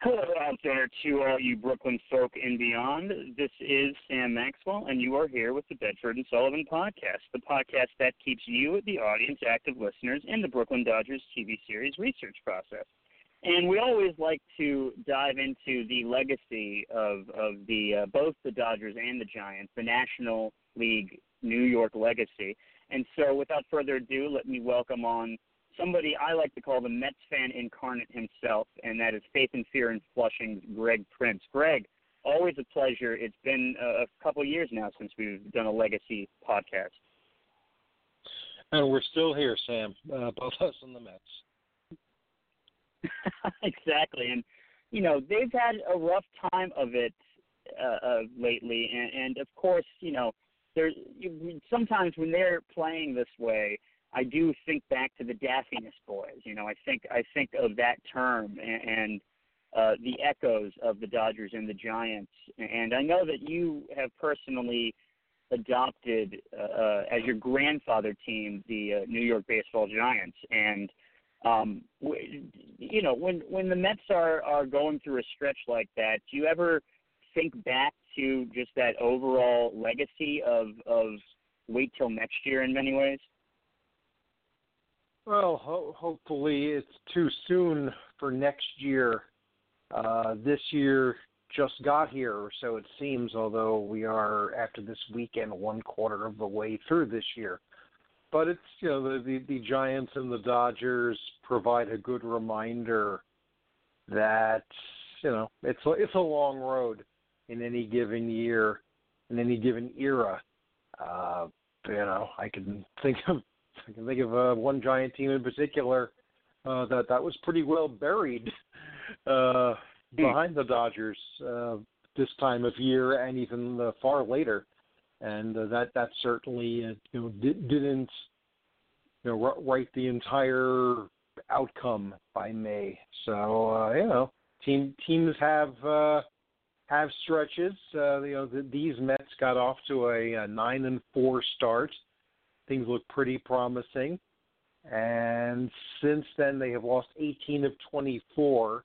Hello out there to all you Brooklyn folk and beyond. This is Sam Maxwell, and you are here with the Bedford and Sullivan podcast, the podcast that keeps you, the audience, active listeners in the Brooklyn Dodgers TV series research process. And we always like to dive into the legacy of of the uh, both the Dodgers and the Giants, the National League New York legacy. And so, without further ado, let me welcome on somebody I like to call the Mets fan incarnate himself, and that is Faith and Fear in Flushing's Greg Prince. Greg, always a pleasure. It's been a couple years now since we've done a legacy podcast. And we're still here, Sam, uh, both us and the Mets. exactly, and you know they've had a rough time of it uh, uh, lately, and, and of course, you know, there's sometimes when they're playing this way, I do think back to the Daffiness Boys. You know, I think I think of that term and, and uh, the echoes of the Dodgers and the Giants. And I know that you have personally adopted uh, uh, as your grandfather team the uh, New York Baseball Giants. And um, w- you know, when when the Mets are are going through a stretch like that, do you ever think back to just that overall legacy of of wait till next year in many ways? Well, ho- hopefully it's too soon for next year. Uh, this year just got here, or so it seems, although we are, after this weekend, one quarter of the way through this year. But it's, you know, the, the, the Giants and the Dodgers provide a good reminder that, you know, it's a, it's a long road in any given year, in any given era. Uh, you know, I can think of I can think of uh, one giant team in particular uh, that that was pretty well buried uh, behind the Dodgers uh, this time of year and even uh, far later, and uh, that that certainly uh, you know di- didn't you know write the entire outcome by May. So uh, you know team teams have. Uh, have stretches. Uh, you know, the, these Mets got off to a, a nine and four start things look pretty promising. And since then, they have lost 18 of 24.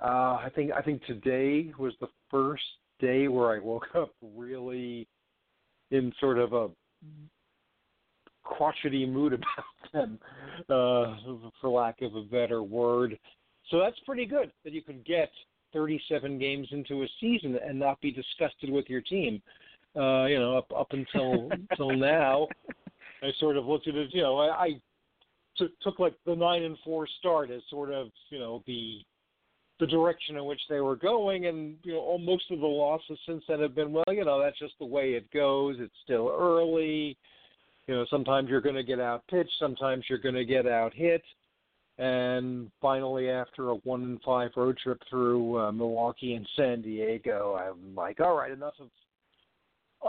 Uh, I think I think today was the first day where I woke up really in sort of a crotchety mood about them, uh, for lack of a better word. So that's pretty good that you can get 37 games into a season and not be disgusted with your team. Uh, you know, up up until until now, I sort of looked at it. You know, I, I took like the nine and four start as sort of you know the the direction in which they were going, and you know, most of the losses since then have been well. You know, that's just the way it goes. It's still early. You know, sometimes you're going to get out pitched, sometimes you're going to get out hit. And finally, after a one and five road trip through uh, Milwaukee and San Diego, I'm like, all right, enough of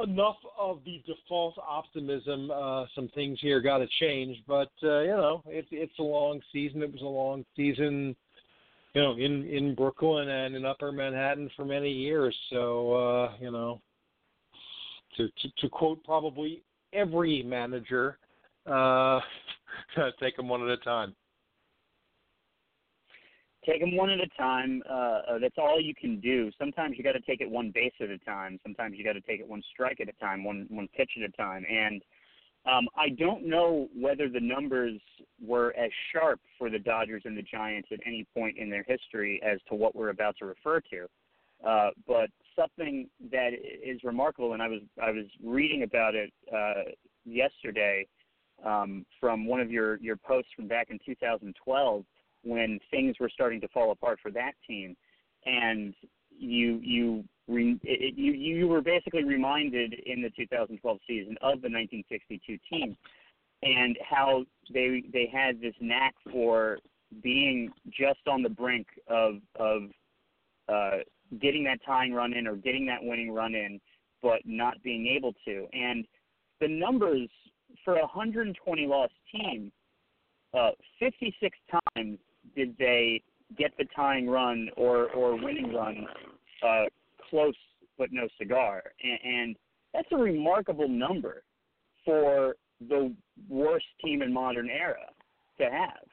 enough of the default optimism. Uh, some things here got to change, but uh, you know, it's it's a long season. It was a long season, you know, in in Brooklyn and in Upper Manhattan for many years. So uh, you know, to to, to quote probably every manager, uh, take them one at a time take them one at a time. Uh, that's all you can do. Sometimes you got to take it one base at a time. Sometimes you got to take it one strike at a time, one one pitch at a time. And um, I don't know whether the numbers were as sharp for the Dodgers and the Giants at any point in their history as to what we're about to refer to. Uh, but something that is remarkable, and I was I was reading about it uh, yesterday um, from one of your your posts from back in 2012 when things were starting to fall apart for that team. And you you re, it, you you were basically reminded in the 2012 season of the 1962 team and how they they had this knack for being just on the brink of of uh, getting that tying run in or getting that winning run in, but not being able to. And the numbers for a 120 loss team, uh, 56 times did they get the tying run or or winning run uh, close but no cigar, and, and that's a remarkable number for the worst team in modern era to have.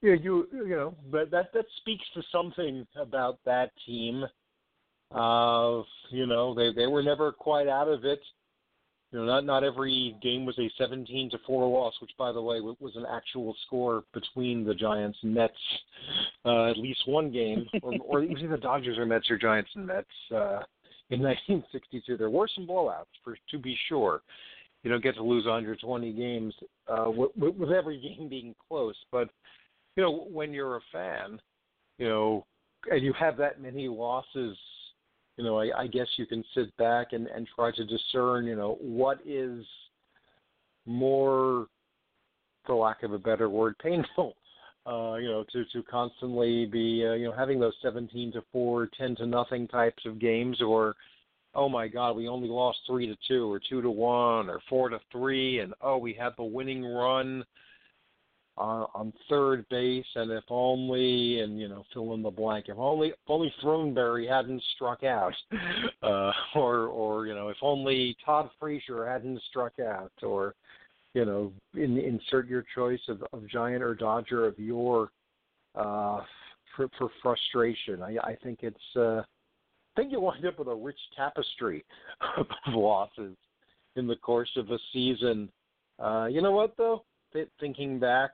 Yeah, you you know, but that that speaks to something about that team. Uh, you know, they they were never quite out of it. You know, not not every game was a 17 to four loss, which, by the way, was an actual score between the Giants and Mets. Uh, at least one game, or, or usually the Dodgers or Mets or Giants and Mets uh, in 1962. There were some blowouts, for to be sure. You don't get to lose 120 games uh, with, with every game being close, but you know, when you're a fan, you know, and you have that many losses, you know, I, I guess you can sit back and, and try to discern, you know, what is more, for lack of a better word, painful. Uh, you know, to to constantly be, uh, you know, having those 17 to four, 10 to nothing types of games, or, oh my God, we only lost three to two, or two to one, or four to three, and oh, we had the winning run on, on third base, and if only, and you know, fill in the blank. If only, if only Throneberry hadn't struck out, uh, or or you know, if only Todd Frazier hadn't struck out, or you know, in, insert your choice of, of Giant or Dodger of your uh, for, for frustration. I, I think it's. Uh, I think you wind up with a rich tapestry of losses in the course of a season. Uh, you know what though? Thinking back,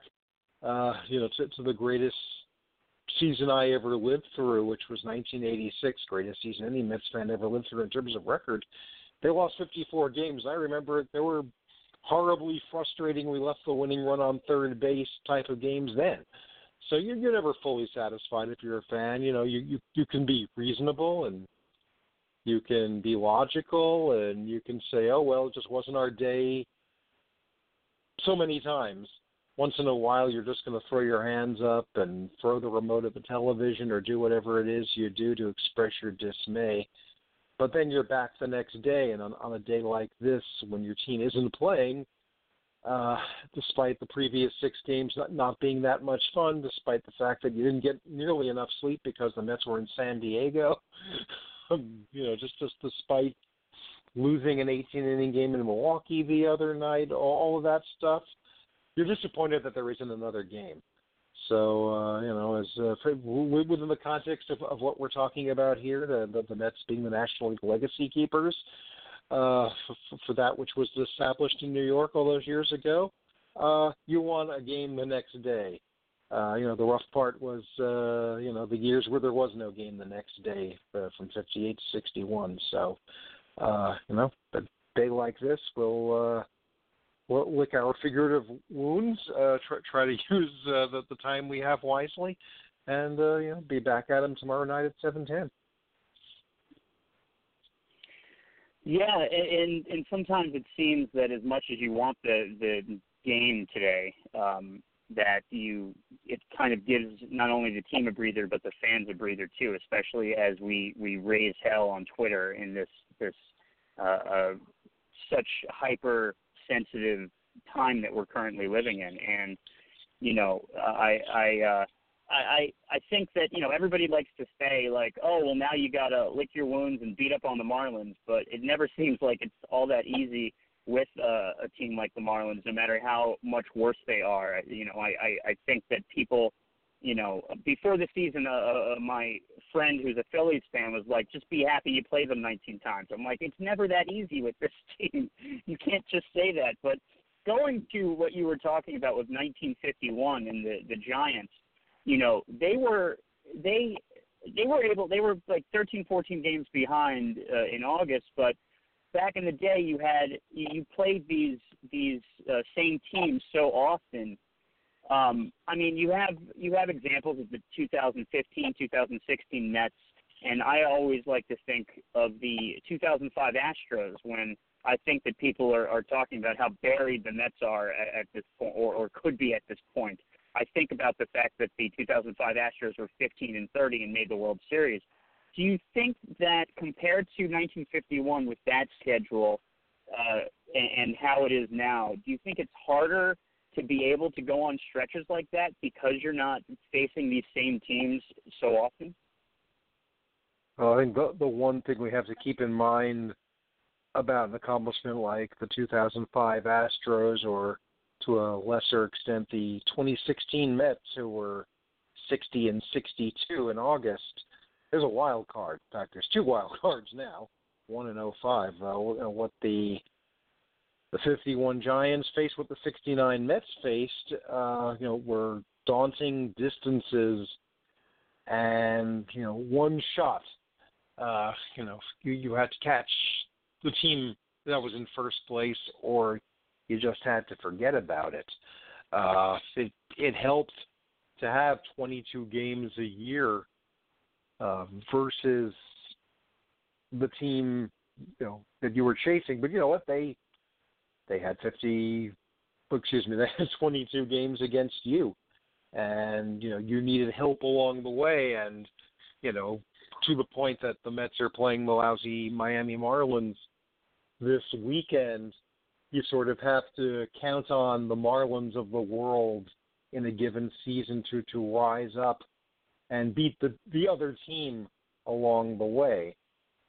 uh, you know, to, to the greatest season I ever lived through, which was 1986, greatest season any Mets fan ever lived through in terms of record. They lost 54 games. I remember there were horribly frustrating. We left the winning run on third base type of games then. So you're, you're never fully satisfied if you're a fan. You know, you, you you can be reasonable and you can be logical and you can say, oh well, it just wasn't our day. So many times once in a while you're just going to throw your hands up and throw the remote at the television or do whatever it is you do to express your dismay. But then you're back the next day, and on, on a day like this, when your team isn't playing, uh, despite the previous six games not, not being that much fun, despite the fact that you didn't get nearly enough sleep because the Mets were in San Diego, you know, just just despite losing an 18 inning game in Milwaukee the other night, all, all of that stuff you're disappointed that there isn't another game. So uh, you know, as uh, within the context of, of what we're talking about here, the, the, the Mets being the National League legacy keepers uh, for, for that which was established in New York all those years ago, uh, you won a game the next day. Uh, you know, the rough part was, uh, you know, the years where there was no game the next day uh, from 58 to 61. So, uh, you know, a day like this will uh, lick our figurative wounds, uh, try, try to use uh, the, the time we have wisely, and uh, you know, be back at them tomorrow night at seven ten. Yeah, and and sometimes it seems that as much as you want the the game today, um, that you it kind of gives not only the team a breather but the fans a breather too, especially as we we raise hell on Twitter in this this uh, uh, such hyper sensitive time that we're currently living in. And you know, I I uh, I I think that you know everybody likes to say like, oh well, now you gotta lick your wounds and beat up on the Marlins, but it never seems like it's all that easy with uh, a team like the Marlins, no matter how much worse they are. You know, I I, I think that people you know, before the season, uh, uh, my friend who's a Phillies fan was like, "Just be happy you play them 19 times." I'm like, it's never that easy with this team. You can't just say that. But going to what you were talking about with 1951 and the the Giants, you know, they were they they were able they were like 13, 14 games behind uh, in August, but back in the day, you had you played these these uh, same teams so often Um, I mean, you have you have examples of the 2015, 2016 Mets, and I always like to think of the 2005 Astros when I think that people are, are talking about how buried the Mets are at, at this point, or, or could be at this point. I think about the fact that the 2005 Astros were 15 and 30 and made the World Series. Do you think that compared to 1951 with that schedule uh, and, and how it is now, do you think it's harder to be able to go on stretches like that because you're not facing these same teams so often? Well, I think the the one thing we have to keep in mind about an accomplishment like the 2005 Astros, or to a lesser extent the 2016 Mets, who were 60 and 62 in August, there's a wild card. In fact, there's two wild cards now. One in 05. Uh, what the the 51 Giants faced, what the 69 Mets faced, uh, you know, were daunting distances, and you know, one shot. Uh, you know, you you had to catch the team that was in first place, or you just had to forget about it. Uh, it it helped to have 22 games a year uh, versus the team you know that you were chasing. But you know what they they had 50 excuse me they had 22 games against you, and you know you needed help along the way, and you know to the point that the Mets are playing the lousy Miami Marlins this weekend. You sort of have to count on the Marlins of the world in a given season to to rise up and beat the the other team along the way.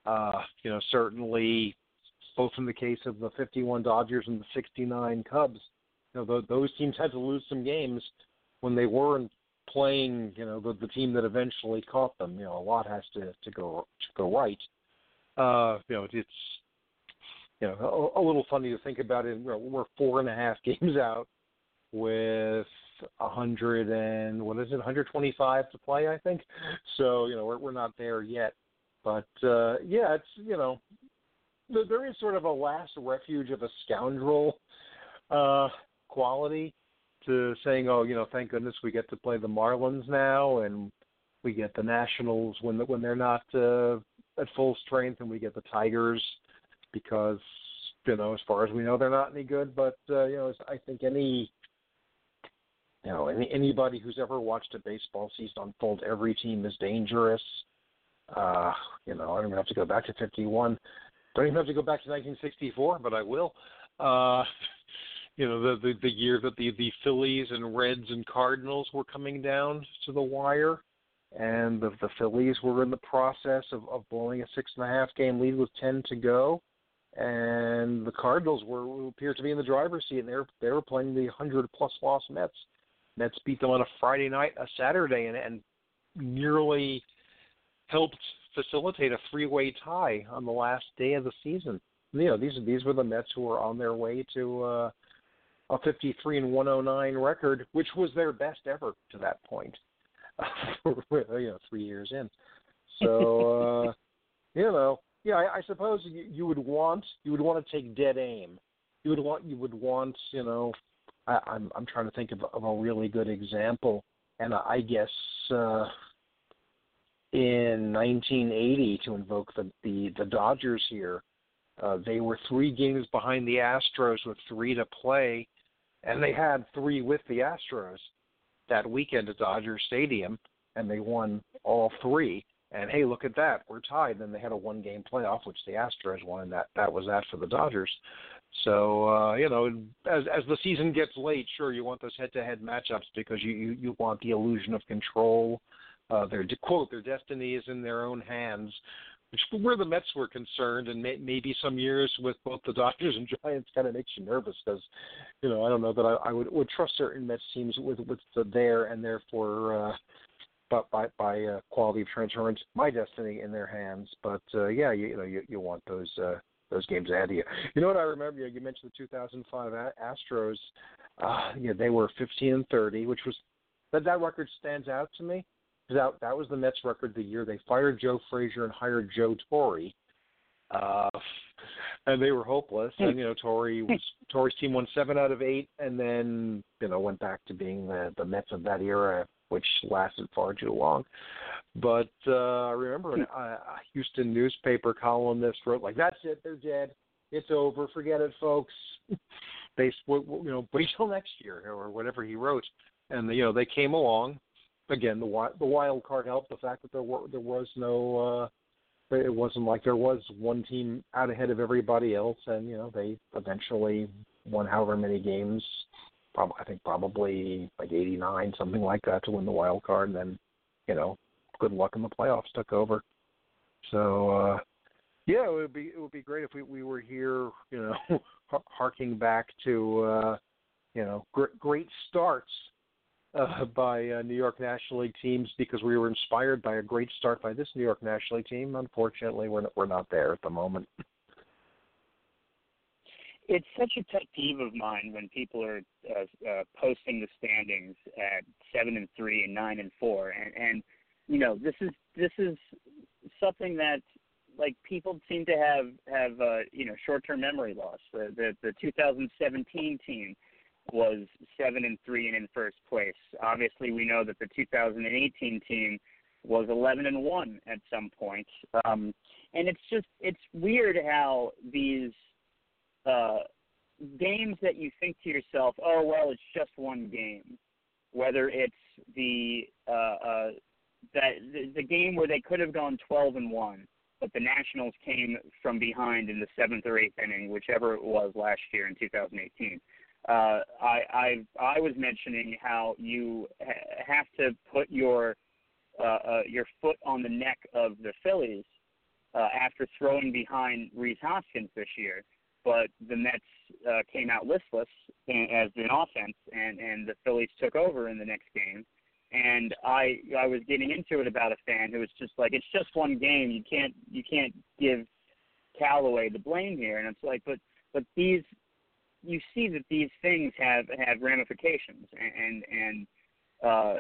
Uh, you know, certainly, both in the case of the 51 Dodgers and the 69 Cubs, you know, those teams had to lose some games when they weren't playing. You know, the, the team that eventually caught them. You know, a lot has to to go to go right. Uh, you know, it's you know a, a little funny to think about it. We're four and a half games out with a hundred and what is it, 125 to play, I think. So you know we're we're not there yet, but uh, yeah, it's you know there is sort of a last refuge of a scoundrel uh, quality to saying, oh, you know, thank goodness we get to play the Marlins now, and we get the Nationals when when they're not uh, at full strength, and we get the Tigers because you know, as far as we know, they're not any good. But uh, you know, I think any you know, any, anybody who's ever watched a baseball season unfold, every team is dangerous. Uh, you know, I don't even have to go back to 51. Don't even have to go back to 1964, but I will. Uh, you know, the, the the year that the the Phillies and Reds and Cardinals were coming down to the wire, and the the Phillies were in the process of of blowing a six and a half game lead with 10 to go, and the Cardinals were appeared to be in the driver's seat, and they were they were playing the 100 plus loss Mets. Mets beat them on a Friday night, a Saturday, and, and nearly helped facilitate a three-way tie on the last day of the season. You know, these these were the Mets who were on their way to uh, a 53 and 109 record, which was their best ever to that point. you know, three years in. So, uh, you know, yeah, I, I suppose you, you would want you would want to take dead aim. You would want you would want you know I, I'm I'm trying to think of, of a really good example, and I guess uh, in 1980 to invoke the the, the Dodgers here, uh, they were three games behind the Astros with three to play, and they had three with the Astros that weekend at Dodger Stadium, and they won all three. And hey, look at that, we're tied. Then they had a one-game playoff, which the Astros won, and that that was that for the Dodgers. So uh, you know, as as the season gets late, sure you want those head-to-head matchups because you you, you want the illusion of control. Uh, their quote their destiny is in their own hands, which where the Mets were concerned, and may, maybe some years with both the Dodgers and Giants kind of makes you nervous because, you know, I don't know that I, I would would trust certain Mets teams with with the there and therefore. Uh, but by by uh, quality of transference, my destiny in their hands. But uh, yeah, you, you know you you want those uh, those games ahead of you. You know what I remember? You mentioned the 2005 Astros. Uh, yeah, they were 15 and 30, which was that that record stands out to me. That that was the Mets record the year they fired Joe Frazier and hired Joe Torre. Uh, and they were hopeless. And you know, Torre was Torre's team won seven out of eight, and then you know went back to being the the Mets of that era, which lasted far too long. But uh, I remember an, a a Houston newspaper columnist wrote like, "That's it, they're dead. It's over. Forget it, folks." they you know wait till next year or whatever he wrote, and you know they came along. Again, the wild the wild card helped the fact that there were there was no. uh it wasn't like there was one team out ahead of everybody else, and you know they eventually won however many games. Probably, I think probably like 89, something like that, to win the wild card. And then, you know, good luck in the playoffs took over. So, uh yeah, it would be it would be great if we we were here, you know, harking back to uh, you know gr- great starts uh, by uh, New York National League teams because we were inspired by a great start by this New York National League team. Unfortunately, we're not, we're not there at the moment. It's such a pet peeve of mine when people are uh, uh, posting the standings at seven and three and nine and four, and, and you know this is this is something that like people seem to have have uh, you know short term memory loss. The, the the 2017 team was seven and three and in first place. Obviously, we know that the 2018 team was 11 and one at some point. Um, and it's just it's weird how these uh, games that you think to yourself, oh well, it's just one game. Whether it's the uh, uh, that the, the game where they could have gone 12 and one, but the Nationals came from behind in the seventh or eighth inning, whichever it was last year in 2018 uh, I, I I was mentioning how you ha- have to put your uh, uh, your foot on the neck of the Phillies uh, after throwing behind Rhys Hoskins this year, but the Mets uh, came out listless in, as an offense, and and the Phillies took over in the next game. And I I was getting into it about a fan who was just like, it's just one game. You can't you can't give Callaway the blame here. And it's like, but but these you see that these things have have ramifications, and and uh,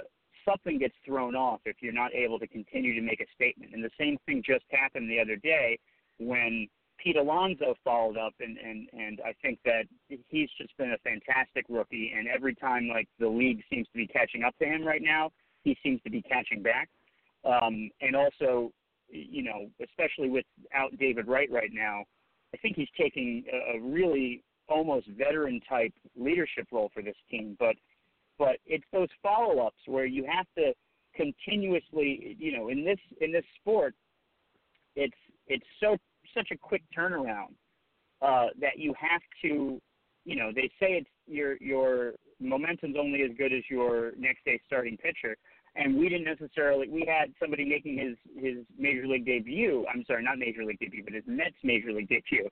something gets thrown off if you're not able to continue to make a statement. And the same thing just happened the other day when Pete Alonso followed up, and and and I think that he's just been a fantastic rookie. And every time like the league seems to be catching up to him right now, he seems to be catching back. Um, and also, you know, especially without David Wright right now, I think he's taking a, a really almost veteran type leadership role for this team. But but it's those follow ups where you have to continuously, you know, in this in this sport, it's it's so such a quick turnaround uh, that you have to, you know, they say it's your your momentum's only as good as your next day starting pitcher and we didn't necessarily. We had somebody making his his major league debut. I'm sorry, not major league debut, but his Mets major league debut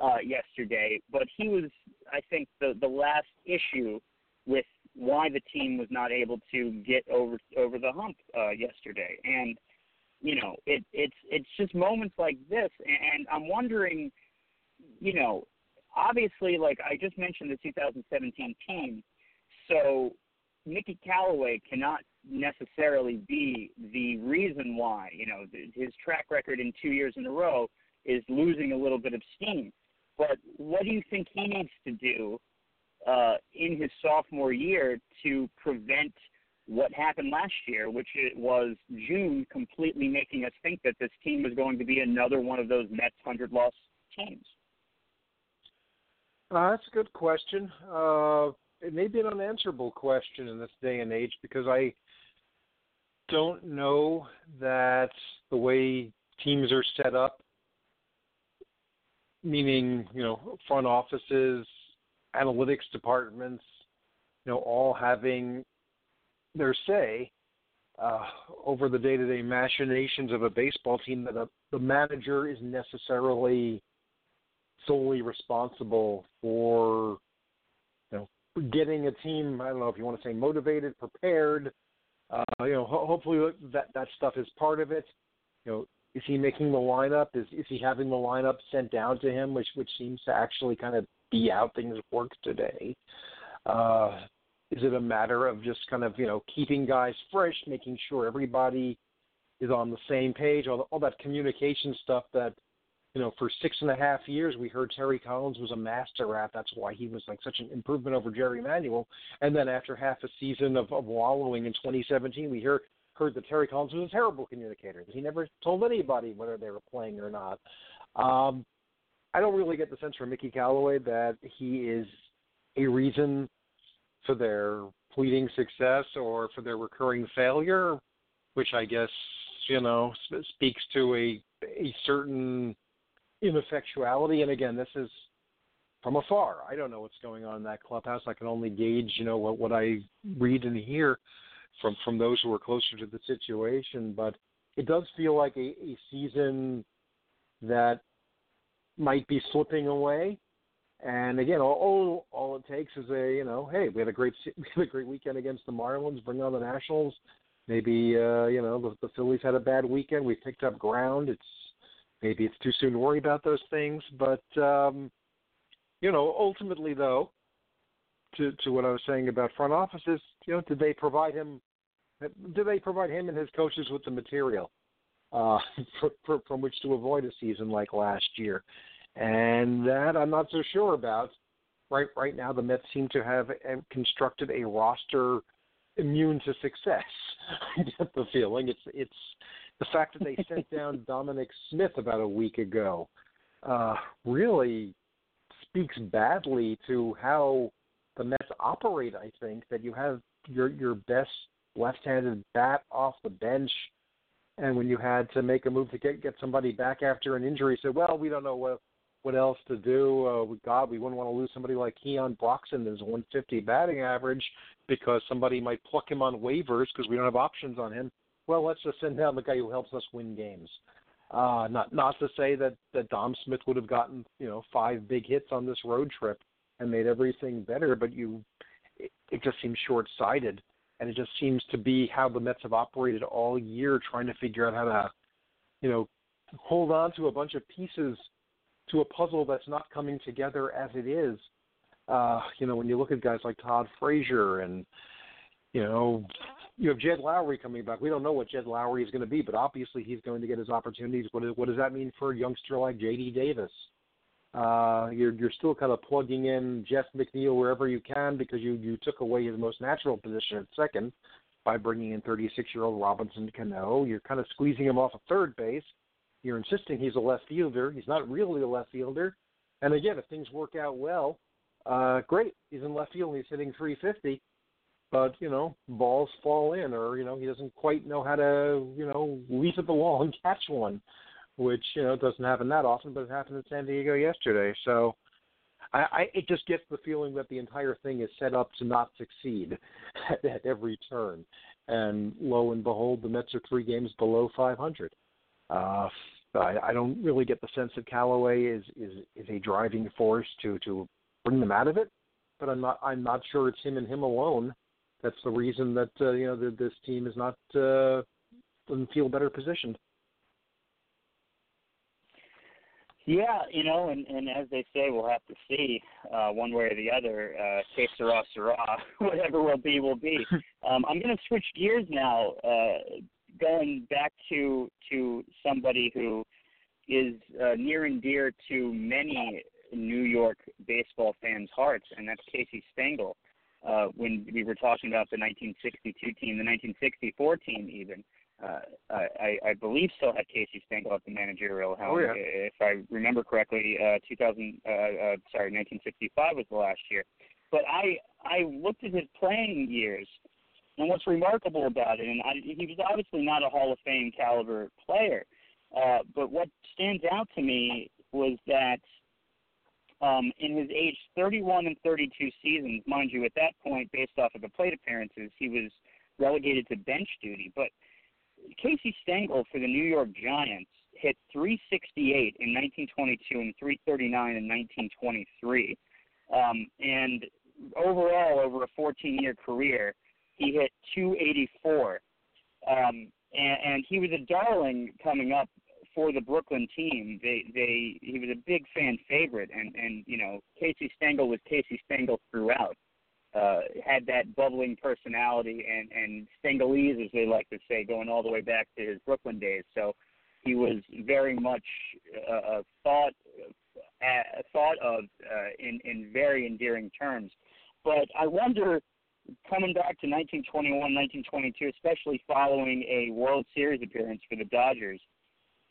uh, yesterday. But he was, I think, the the last issue with why the team was not able to get over over the hump uh, yesterday. And you know, it it's it's just moments like this, and I'm wondering, you know, obviously, like I just mentioned, the 2017 team. So Mickey Callaway cannot necessarily be the reason why. You know, his track record in two years in a row is losing a little bit of steam. But what do you think he needs to do uh, in his sophomore year to prevent what happened last year, which it was June completely making us think that this team was going to be another one of those Mets hundred loss teams? Uh, that's a good question. Uh, it may be an unanswerable question in this day and age because I don't know that the way teams are set up, meaning you know front offices, analytics departments, you know all having their say uh, over the day-to-day machinations of a baseball team, that a, the manager is necessarily solely responsible for you know getting a team. I don't know if you want to say motivated, prepared, uh, you know, ho- hopefully that that stuff is part of it. You know, is he making the lineup? Is is he having the lineup sent down to him, which which seems to actually kind of be how things work today? Uh, is it a matter of just kind of you know keeping guys fresh, making sure everybody is on the same page, all, the, all that communication stuff that you know, for six and a half years, we heard Terry Collins was a master at. That's why he was like such an improvement over Jerry Manuel. And then after half a season of, of wallowing in 2017, we heard heard that Terry Collins was a terrible communicator. That he never told anybody whether they were playing or not. Um, I don't really get the sense from Mickey Callaway that he is a reason for their fleeting success or for their recurring failure, which I guess you know speaks to a a certain ineffectuality. And again, this is from afar. I don't know what's going on in that clubhouse. I can only gauge, you know, what what I read and hear from from those who are closer to the situation. But it does feel like a, a season that might be slipping away. And again, all, all all it takes is a you know, hey, we had a great we had a great weekend against the Marlins, bring on the Nationals. Maybe uh, you know the, the Phillies had a bad weekend. We picked up ground. It's maybe it's too soon to worry about those things, but um, you know, ultimately though, to to what I was saying about front offices, you know, did they provide him? Did they provide him and his coaches with the material uh, for, for, from which to avoid a season like last year? And that I'm not so sure about. Right, right now the Mets seem to have constructed a roster immune to success. I get the feeling it's it's the fact that they sent down Dominic Smith about a week ago uh, really speaks badly to how the Mets operate. I think that you have your your best left-handed bat off the bench, and when you had to make a move to get get somebody back after an injury, said, "Well, we don't know what what else to do. Uh, God, we wouldn't want to lose somebody like Keon Broxton, there's a 150 batting average, because somebody might pluck him on waivers because we don't have options on him well, let's just send down the guy who helps us win games. Uh, not not to say that that Dom Smith would have gotten you know five big hits on this road trip and made everything better, but you it, it just seems short sighted, and it just seems to be how the Mets have operated all year, trying to figure out how to you know hold on to a bunch of pieces to a puzzle that's not coming together as it is. Uh, you know, when you look at guys like Todd Frazier and you know you have Jed Lowrie coming back. We don't know what Jed Lowrie is going to be, but obviously he's going to get his opportunities. What, is, what does that mean for a youngster like J.D. Davis? Uh, you're you're still kind of plugging in Jeff McNeil wherever you can because you you took away his most natural position at second by bringing in 36 year old Robinson Cano. You're kind of squeezing him off a of third base. You're insisting he's a left fielder. He's not really a left fielder. And again, if things work out well, uh, great. He's in left field and he's hitting 350 but you know balls fall in or you know he doesn't quite know how to you know leap at the wall and catch one which you know doesn't happen that often but it happened in san diego yesterday. So i, I it just gets the feeling that the entire thing is set up to not succeed at, at every turn. And lo and behold the mets are three games below 500 uh I, I don't really get the sense that Callaway is, is is a driving force to to bring them out of it, but I'm not I'm not sure it's him and him alone that's the reason that uh, you know that this team is not uh, doesn't feel better positioned. Yeah, you know, and and as they say, we'll have to see uh, one way or the other. Uh, que sera, sera. Whatever will be, will be. Um, I'm going to switch gears now, uh, going back to to somebody who is uh, near and dear to many New York baseball fans' hearts, and that's Casey Stengel uh, when we were talking about the 1962 team, the 1964 team even. Uh, I, I believe still had Casey Stengel at the managerial helm. Oh, yeah. If I remember correctly, uh, 2000, uh, uh, sorry, 1965 was the last year. But I I looked at his playing years, and what's remarkable about it, and I, he was obviously not a Hall of Fame caliber player, uh, but what stands out to me was that um, in his age 31 and 32 seasons, mind you, at that point, based off of the plate appearances, he was relegated to bench duty. But Casey Stengel for the New York Giants hit 368 in 1922 and 339 in 1923. Um, and overall, over a 14-year career, he hit 284. Um, and, and he was a darling coming up for the Brooklyn team. They they he was a big fan favorite, and and you know Casey Stengel was Casey Stengel throughout. Uh, had that bubbling personality and and Stengelese, as they like to say, going all the way back to his Brooklyn days. So he was very much uh, thought uh, thought of uh, in in very endearing terms. But I wonder, coming back to 1921, 1922, especially following a World Series appearance for the Dodgers,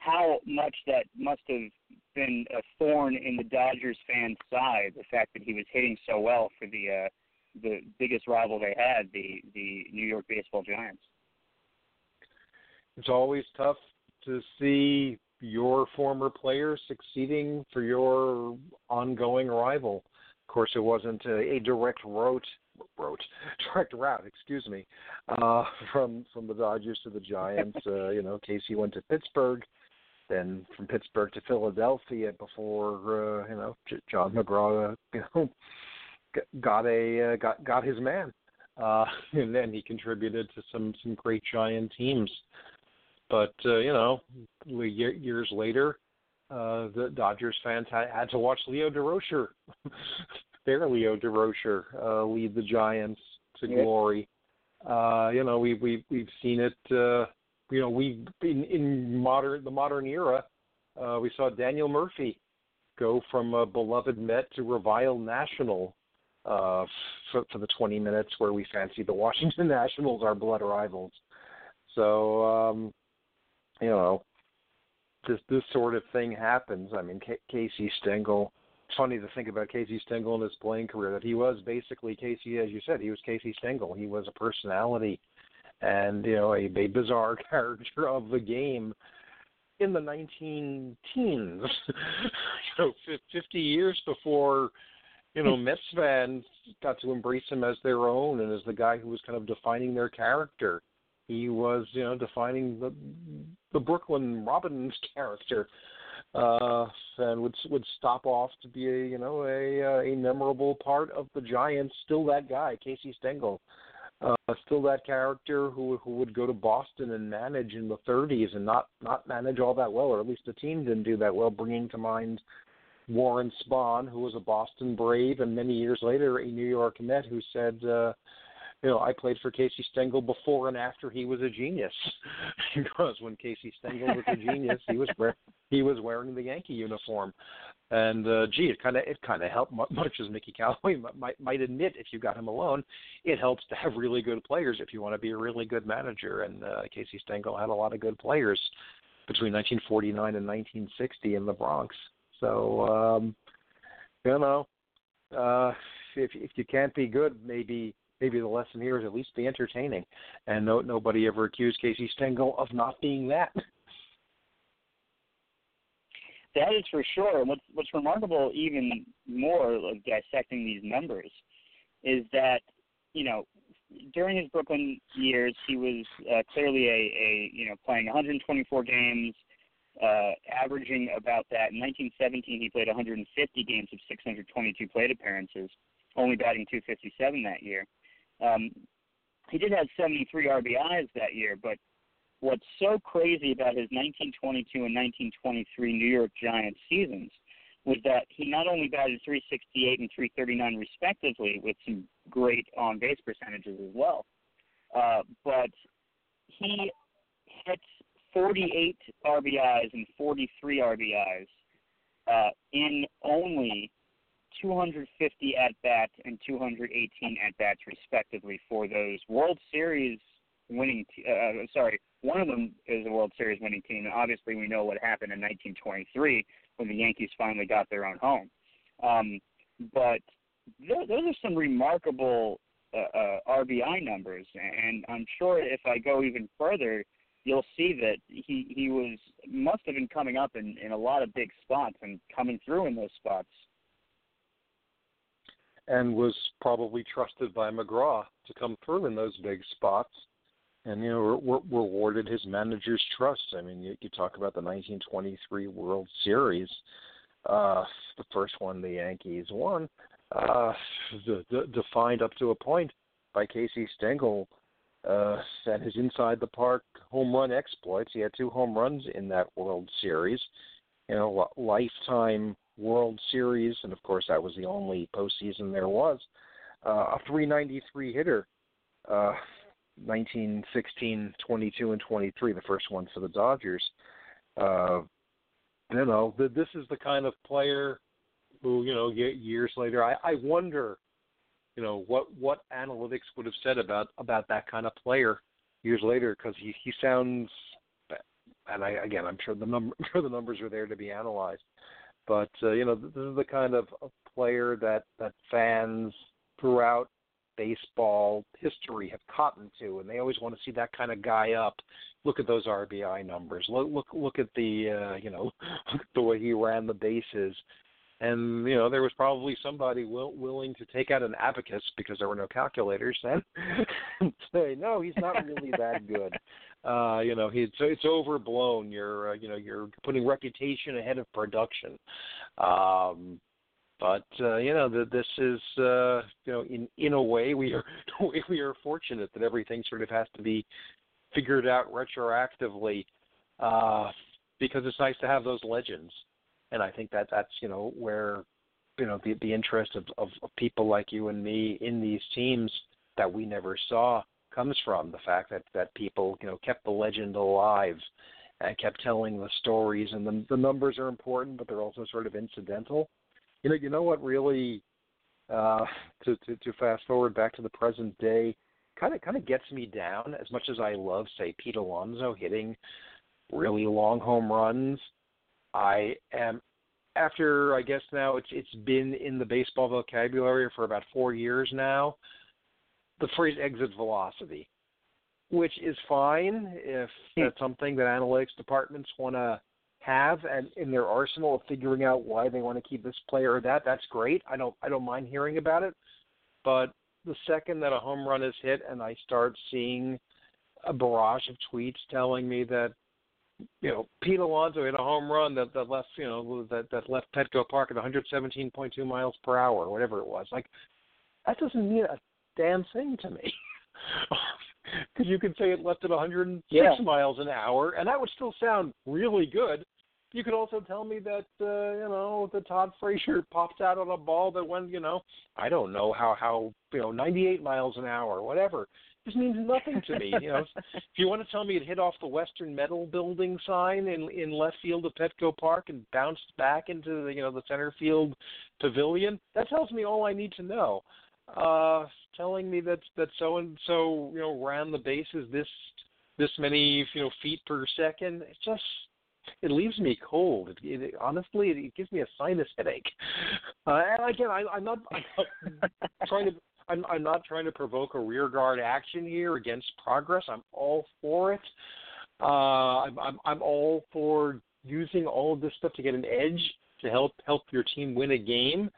how much that must have been a thorn in the Dodgers fans' side. The fact that he was hitting so well for the uh, the biggest rival they had, the the New York Baseball Giants. It's always tough to see your former player succeeding for your ongoing rival. Of course, it wasn't a, a direct route, route, direct route, excuse me, uh, from from the Dodgers to the Giants. Uh, you know, Casey went to Pittsburgh, then from Pittsburgh to Philadelphia before uh, you know J- John McGraw, uh, you know, got a uh, got got his man, uh, and then he contributed to some some great Giant teams. But uh, you know, years later, uh, the Dodgers fans had, had to watch Leo Durocher, their Leo Durocher, uh, lead the Giants to yeah. glory. Uh, you know, we we we've seen it. Uh, you know, we in in modern the modern era, uh, we saw Daniel Murphy go from a beloved Met to reviled National uh, for, for the 20 minutes where we fancy the Washington Nationals, our blood rivals. So um, you know, this this sort of thing happens. I mean, K- Casey Stengel. Funny to think about Casey Stengel in his playing career that he was basically Casey, as you said, he was Casey Stengel. He was a personality and you know a, a bizarre character of the game in the 19 teens. you know, 50 years before you know Mets fans got to embrace him as their own and as the guy who was kind of defining their character he was you know defining the the Brooklyn Robins character, uh, and would would stop off to be a you know a uh, a memorable part of the Giants. Still that guy, Casey Stengel. Uh, still that character who who would go to Boston and manage in the 30s and not not manage all that well, or at least the team didn't do that well. Bringing to mind Warren Spahn, who was a Boston Brave, and many years later a New York Met, who said, uh, you know, I played for Casey Stengel before and after he was a genius. because when Casey Stengel was a genius, he was wear, he was wearing the Yankee uniform. And uh, gee, it kind of it kind of helped much as Mickey Callaway might might admit if you got him alone, it helps to have really good players if you want to be a really good manager. And uh, Casey Stengel had a lot of good players between 1949 and 1960 in the Bronx. So um, you know, uh, if if you can't be good, maybe maybe the lesson here is at least be entertaining. And no, nobody ever accused Casey Stengel of not being that. That is for sure. What's what's remarkable, even more, like dissecting these numbers, is that you know during his Brooklyn years, he was uh, clearly a, a you know playing 124 games, uh, averaging about that. In 1917, he played 150 games of 622 plate appearances, only batting 257 that year. Um, he did have 73 RBIs that year, but what's so crazy about his 1922 and 1923 New York Giants seasons was that he not only batted 368 and 339 respectively, with some great on base percentages as well, uh, but he hit 48 RBIs and 43 RBIs uh, in only 250 at bats and 218 at bats respectively for those World Series winning. T- uh, uh, sorry, one of them is a World Series winning team, and obviously we know what happened in 1923 when the Yankees finally got their own home. Um, but th- those are some remarkable uh, uh, RBI numbers, and I'm sure if I go even further, you'll see that he he was must have been coming up in in a lot of big spots and coming through in those spots and was probably trusted by McGraw to come through in those big spots, and you know re- rewarded his manager's trust. I mean, you, you talk about the 1923 World Series, uh, the first one the Yankees won, uh, the, the, defined up to a point by Casey Stengel uh, and his inside the park home run exploits. He had two home runs in that World Series. You know, lifetime World Series, and of course that was the only postseason there was. Uh, a 393 hitter, uh, 1916, 22, and 23, the first one for the Dodgers. Uh, you know, this is the kind of player who, you know, years later, I, I wonder, you know, what what analytics would have said about about that kind of player years later because he he sounds, and I again, I'm sure the number, I'm sure the numbers are there to be analyzed, but uh, you know, this is the kind of player that that fans throughout baseball history have cottoned to, and they always want to see that kind of guy up. Look at those RBI numbers. Look look look at the uh, you know the way he ran the bases. And you know there was probably somebody will, willing to take out an abacus because there were no calculators then, and say no, he's not really that good. Uh, you know, he's it's overblown. You're uh, you know you're putting reputation ahead of production. Um, but uh, you know, the, this is uh, you know, in in a way, we are we are fortunate that everything sort of has to be figured out retroactively uh, because it's nice to have those legends, and I think that that's you know where you know the the interest of, of, of people like you and me in these teams that we never saw comes from the fact that that people you know kept the legend alive and kept telling the stories and the the numbers are important but they're also sort of incidental you know, you know what really uh, to, to to fast forward back to the present day kind of kind of gets me down as much as I love say Pete Alonso hitting really long home runs. I am after I guess now it's it's been in the baseball vocabulary for about four years now. The phrase exit velocity, which is fine if hmm. that's something that analytics departments want to have and in their arsenal of figuring out why they want to keep this player or that, that's great. I don't I don't mind hearing about it. But the second that a home run is hit and I start seeing a barrage of tweets telling me that you know Pete Alonso hit a home run that that left you know that that left Petco Park at 117.2 miles per hour, or whatever it was. Like that doesn't mean a damn thing to me. Because you could say it left at 106 yeah. miles an hour, and that would still sound really good. You could also tell me that uh, you know the Todd Frazier popped out on a ball that went you know I don't know how how you know 98 miles an hour, whatever. This means nothing to me. You know, if you want to tell me it hit off the Western Metal Building sign in in left field of Petco Park and bounced back into the you know the center field pavilion, that tells me all I need to know uh, telling me that that so and so you know ran the bases this this many you know feet per second. It just it leaves me cold. It, it, honestly, it, it gives me a sinus headache. Uh, and again, I, I'm not, I'm not trying to. I'm, I'm not trying to provoke a rearguard action here against progress. I'm all for it. Uh, I'm, I'm, I'm all for using all of this stuff to get an edge to help help your team win a game.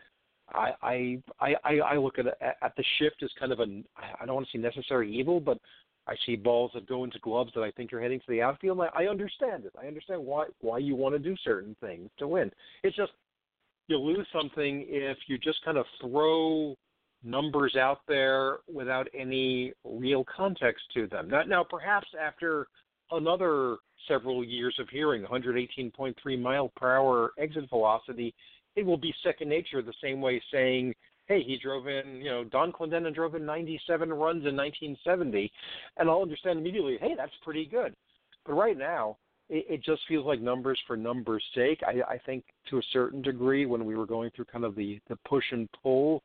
I I I I look at at the shift as kind of a I don't want to say necessary evil, but I see balls that go into gloves that I think are heading to the outfield. I, I understand it. I understand why why you want to do certain things to win. It's just you lose something if you just kind of throw numbers out there without any real context to them. Now, now perhaps after another several years of hearing 118.3 mile per hour exit velocity, it will be second nature the same way saying, hey, he drove in, you know, Donn Clendenon drove in 97 runs in 1970, and I'll understand immediately, hey, that's pretty good. But right now, it, it just feels like numbers for numbers' sake. I, I think to a certain degree, when we were going through kind of the, the push and pull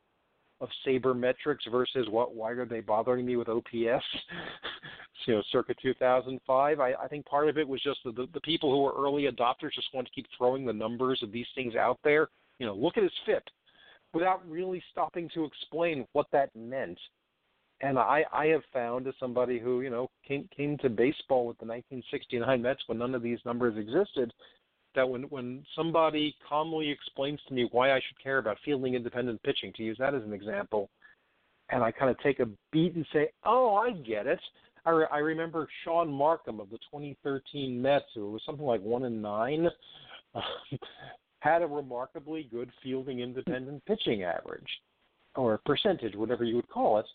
of sabermetrics versus what why are they bothering me with OPS? you know, circa 2005. I, I think part of it was just the, the the people who were early adopters just want to keep throwing the numbers of these things out there. You know, look at his FIP, without really stopping to explain what that meant. And I, I have found as somebody who, you know, came came to baseball with the 1969 Mets when none of these numbers existed, that when when somebody calmly explains to me why I should care about fielding independent pitching, to use that as an example, and I kind of take a beat and say, "Oh, I get it." I, re- I remember Shaun Marcum of the 2013 Mets, who was something like one in nine, had a remarkably good fielding independent pitching average, or percentage, whatever you would call it,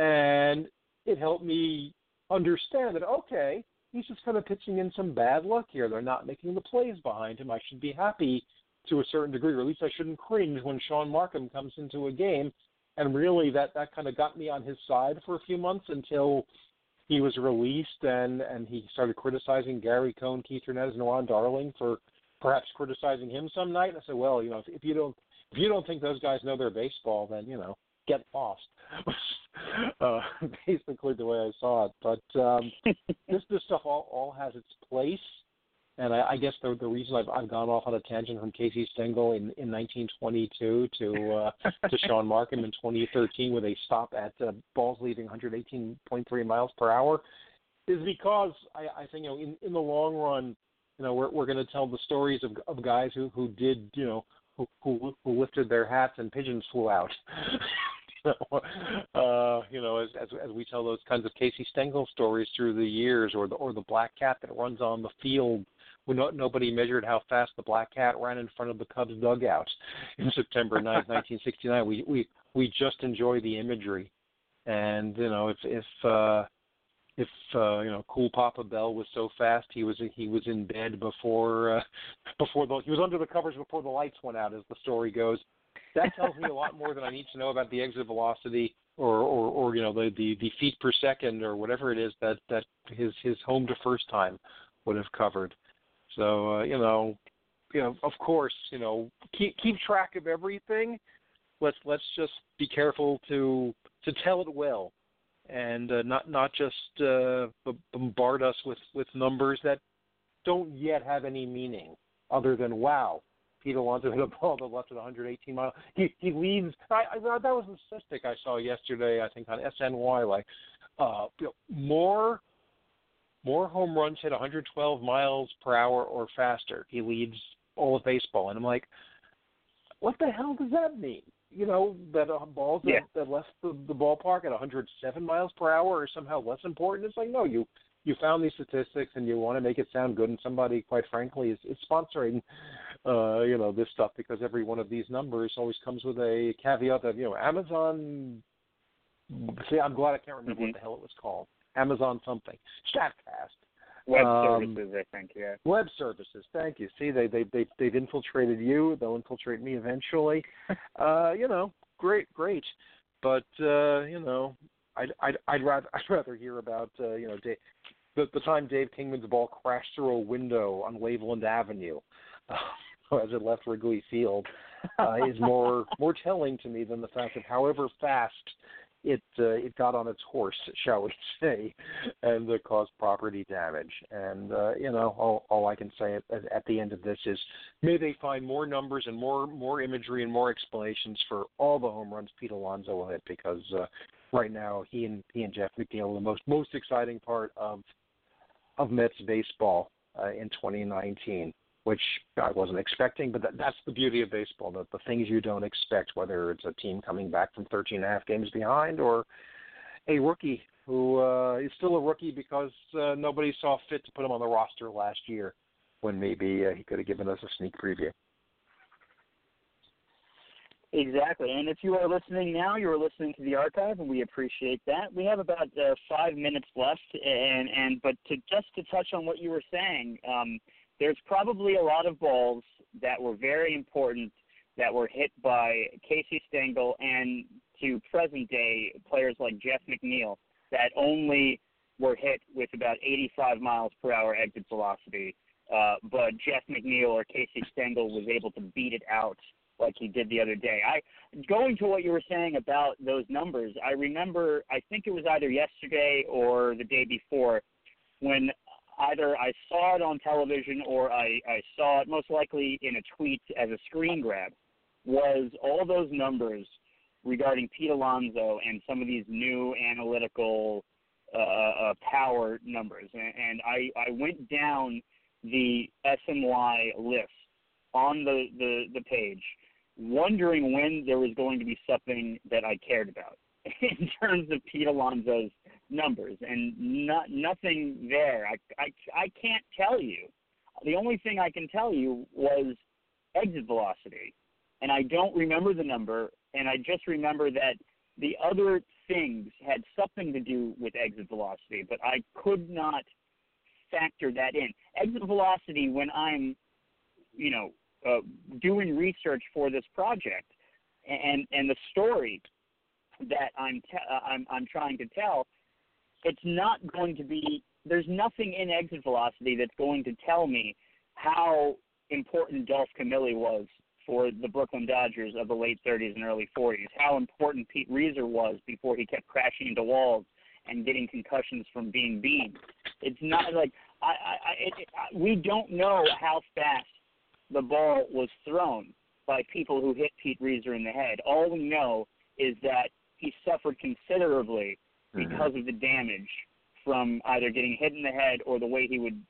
and it helped me understand that okay, he's just kind of pitching in some bad luck here. They're not making the plays behind him. I should be happy to a certain degree, or at least I shouldn't cringe when Shaun Marcum comes into a game. And really, that that kind of got me on his side for a few months until he was released and and he started criticizing Gary Cohen, Keith Hernandez, and Ron Darling for perhaps criticizing him some night. And I said, well, you know, if, if you don't if you don't think those guys know their baseball, then you know, get lost. uh, basically, the way I saw it. But um, this this stuff all all has its place. And I, I guess the the reason I've I've gone off on a tangent from Casey Stengel in in 1922 to uh, to Shaun Marcum in 2013, where they stop at uh, balls leaving 118.3 miles per hour, is because I, I think you know in in the long run, you know we're we're going to tell the stories of of guys who who did you know who who, lifted their hats and pigeons flew out. uh, you know, as, as as we tell those kinds of Casey Stengel stories through the years, or the or the black cat that runs on the field when no, nobody measured how fast the black cat ran in front of the Cubs dugout in September 9th, 1969. We we we just enjoy the imagery, and you know if if uh, if uh, you know cool Papa Bell was so fast he was he was in bed before uh, before the he was under the covers before the lights went out as the story goes. That tells me a lot more than I need to know about the exit velocity or or, or you know the, the the feet per second or whatever it is that that his his home to first time would have covered. So uh, you know, you know, of course, you know, keep keep track of everything. Let's let's just be careful to to tell it well, and uh, not not just uh, bombard us with with numbers that don't yet have any meaning other than wow. Pete Alonso hit a ball that left at 118 miles. He he leads. I, I that was a statistic I saw yesterday. I think on SNY like uh, more more home runs hit 112 miles per hour or faster. He leads all of baseball, and I'm like, what the hell does that mean? You know that uh, balls yeah. that, that left the, the ballpark at 107 miles per hour are somehow less important. It's like no, you you found these statistics and you want to make it sound good, and somebody, quite frankly, is, is sponsoring, uh, you know, this stuff because every one of these numbers always comes with a caveat of you know Amazon. See, I'm glad I can't remember mm-hmm. what the hell it was called. Amazon something, Statcast. Web Um, services, I think. Yeah. Web services. Thank you. See, they they they they've infiltrated you. They'll infiltrate me eventually. uh, you know, great, great. But uh, you know, I'd I'd I'd rather I'd rather hear about uh, you know Dave, the the time Dave Kingman's ball crashed through a window on Waveland Avenue uh, as it left Wrigley Field uh, is more more telling to me than the fact of however fast it uh, it got on its horse, shall we say, and uh, caused property damage. And uh, you know, all, all I can say at, at the end of this is, may they find more numbers and more more imagery and more explanations for all the home runs Pete Alonso will hit, because uh, right now he and he and Jeff McNeil are the most most exciting part of of Mets baseball uh, in 2019 which I wasn't expecting. But that, that's the beauty of baseball: the, the things you don't expect, whether it's a team coming back from 13 and a half games behind or a rookie who uh, is still a rookie because uh, nobody saw fit to put him on the roster last year, when maybe uh, he could have given us a sneak preview. Exactly. And if you are listening now, you are listening to the archive, and we appreciate that. We have about uh, five minutes left, and and but to just to touch on what you were saying, um, there's probably a lot of balls that were very important that were hit by Casey Stengel and to present day players like Jeff McNeil that only were hit with about 85 miles per hour exit velocity. Uh, but Jeff McNeil or Casey Stengel was able to beat it out like he did the other day. I going to what you were saying about those numbers. I remember I think it was either yesterday or the day before when either I saw it on television or I, I saw it most likely in a tweet as a screen grab, was all those numbers regarding Pete Alonso and some of these new analytical uh, uh, power numbers. And, and I, I went down the SNY list on the, the, the page, wondering when there was going to be something that I cared about in terms of Pete Alonso's numbers, and not nothing there. I, I I can't tell you. The only thing I can tell you was exit velocity, and I don't remember the number. And I just remember that the other things had something to do with exit velocity, but I could not factor that in. Exit velocity when I'm, you know, uh, doing research for this project, and and the story that I'm te- uh, I'm I'm trying to tell it's not going to be there's nothing in exit velocity that's going to tell me how important Dolph Camilli was for the Brooklyn Dodgers of the late 30s and early 40s. How important Pete Reiser was before he kept crashing into walls and getting concussions from being beamed. It's not like I, I, it, it, we don't know how fast the ball was thrown by people who hit Pete Reiser in the head. All we know is that he suffered considerably because of the damage from either getting hit in the head or the way he would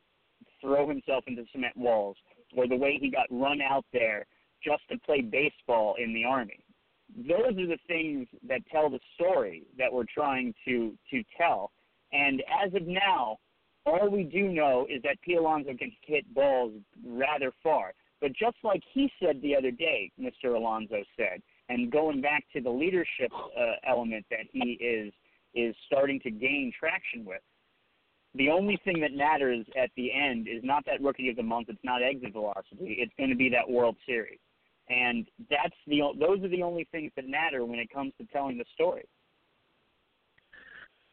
throw himself into cement walls or the way he got run out there just to play baseball in the army. Those are the things that tell the story that we're trying to to tell. And as of now, all we do know is that Pete Alonso can hit balls rather far. But just like he said the other day, Mr. Alonso said, and going back to the leadership uh, element that he is is starting to gain traction with, the only thing that matters at the end is not that rookie of the month. It's not exit velocity. It's going to be that World Series, and that's the those are the only things that matter when it comes to telling the story.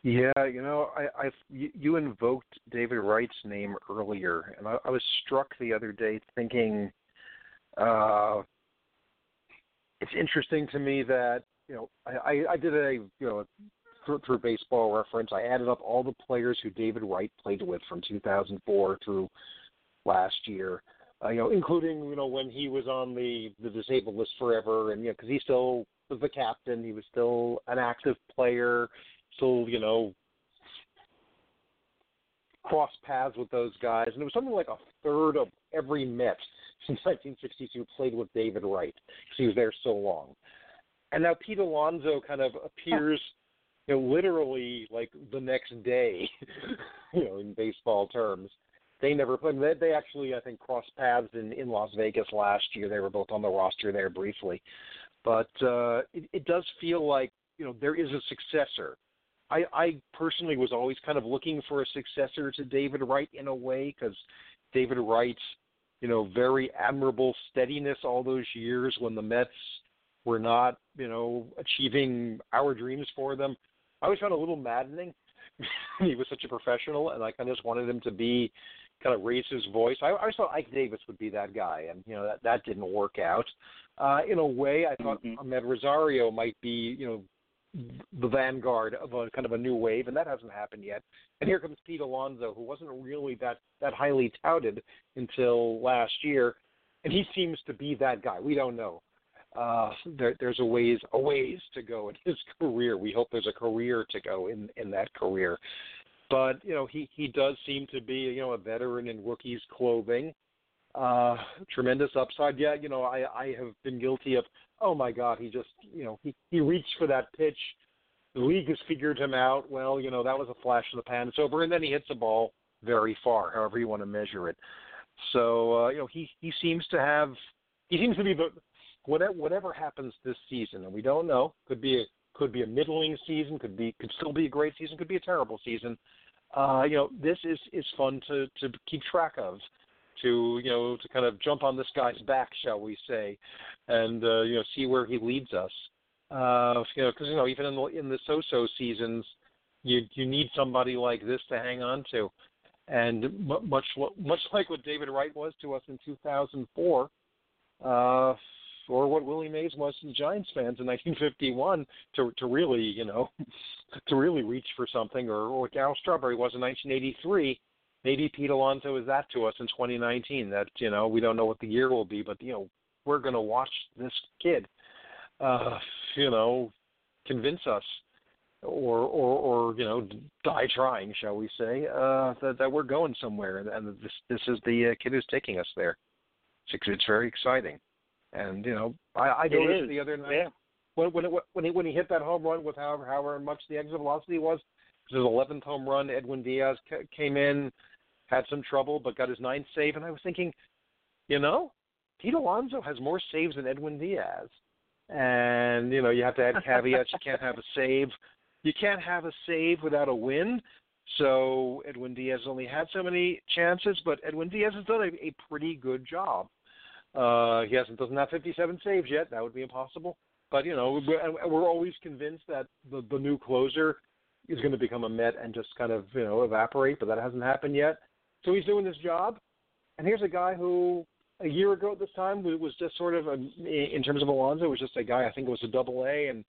Yeah, you know, I, I you invoked David Wright's name earlier, and I, I was struck the other day thinking, uh, it's interesting to me that you know I, I did a you know through, through baseball reference. I added up all the players who David Wright played with from 2004 through last year. Uh, you know, including you know when he was on the the disabled list forever, and you know because he still was the captain, he was still an active player, still you know cross paths with those guys, and it was something like a third of every Met since 1962 played with David Wright because he was there so long. And now Pete Alonso kind of appears you know, literally like the next day, you know, in baseball terms. They never played. They, they actually, I think, crossed paths in in Las Vegas last year. They were both on the roster there briefly, but uh, it, it does feel like you know there is a successor. I, I personally was always kind of looking for a successor to David Wright in a way because David Wright's, you know, very admirable steadiness all those years when the Mets were not, you know, achieving our dreams for them I always found a little maddening. he was such a professional, and I kind of just wanted him to be kind of raise his voice. I, I always thought Ike Davis would be that guy, and you know that that didn't work out. Uh, in a way, I thought mm-hmm. Amed Rosario might be, you know, the vanguard of a kind of a new wave, and that hasn't happened yet. And here comes Pete Alonso, who wasn't really that that highly touted until last year, and he seems to be that guy. We don't know uh, there, there's a ways a ways to go in his career. We hope there's a career to go in in that career. But you know, he he does seem to be you know a veteran in rookies' clothing. Uh, tremendous upside. Yeah, you know, I I have been guilty of. Oh my God, he just you know he he reached for that pitch. The league has figured him out. Well, you know that was a flash in the pan. It's over, and then he hits the ball very far, however you want to measure it. So uh, you know he he seems to have he seems to be the whatever whatever happens this season, and we don't know, could be a could be a middling season, could be could still be a great season, could be a terrible season. Uh, you know, this is is fun to to keep track of, to you know to kind of jump on this guy's back, shall we say, and uh, you know see where he leads us. Uh, you know, because you know even in the in the so-so seasons, you you need somebody like this to hang on to, and much much like what David Wright was to us in 2004. Uh, or what Willie Mays was to Giants fans in 1951 to to really you know to really reach for something, or, or what Darryl Strawberry was in 1983. Maybe Pete Alonso is that to us in 2019. That you know we don't know what the year will be, but you know we're going to watch this kid, uh, you know, convince us or or or you know die trying, shall we say, uh, that that we're going somewhere, and, and this this is the uh, kid who's taking us there. It's, it's very exciting. And you know, I, I noticed the other night yeah. when when it, when he when he hit that home run with however however much the exit velocity was, his 11th home run. Edwin Diaz came in, had some trouble, but got his ninth save. And I was thinking, you know, Pete Alonso has more saves than Edwin Diaz. And you know, you have to add caveats. you can't have a save. You can't have a save without a win. So Edwin Diaz only had so many chances, but Edwin Diaz has done a, a pretty good job uh, he hasn't doesn't have 57 saves yet. That would be impossible. But you know, we're, we're always convinced that the the new closer is going to become a Met and just kind of you know evaporate. But that hasn't happened yet. So he's doing this job, and here's a guy who a year ago at this time was just sort of a, in terms of Alonso, was just a guy. I think it was a double A, and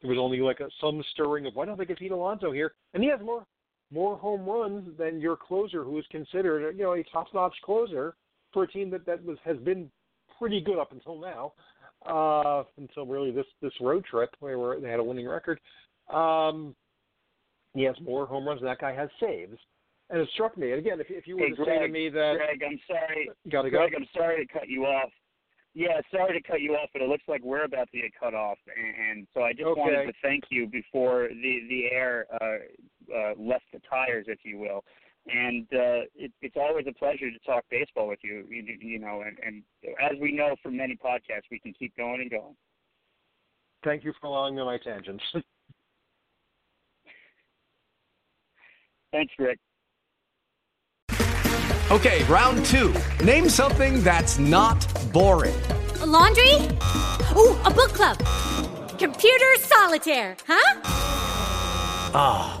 there was only like a, some stirring of why don't they get Pete Alonso here? And he has more more home runs than your closer, who is considered you know a top notch closer for a team that that was has been pretty good up until now, uh, until really this this road trip where they had a winning record. Um, he has more home runs than that guy has saves. And it struck me and again. If, if you were hey, to Greg, say to me that, Greg, I'm sorry, gotta go. Greg, I'm sorry to cut you off. Yeah, sorry to cut you off, but it looks like we're about to get cut off, and, and so I just Okay. wanted to thank you before the the air uh, uh, left the tires, if you will. And uh, it, it's always a pleasure to talk baseball with you. You, you know, and, and as we know from many podcasts, we can keep going and going. Thank you for allowing me my tangents. Thanks, Greg. Okay, round two. Name something that's not boring. A laundry? Ooh, a book club. Computer solitaire, huh? Ah,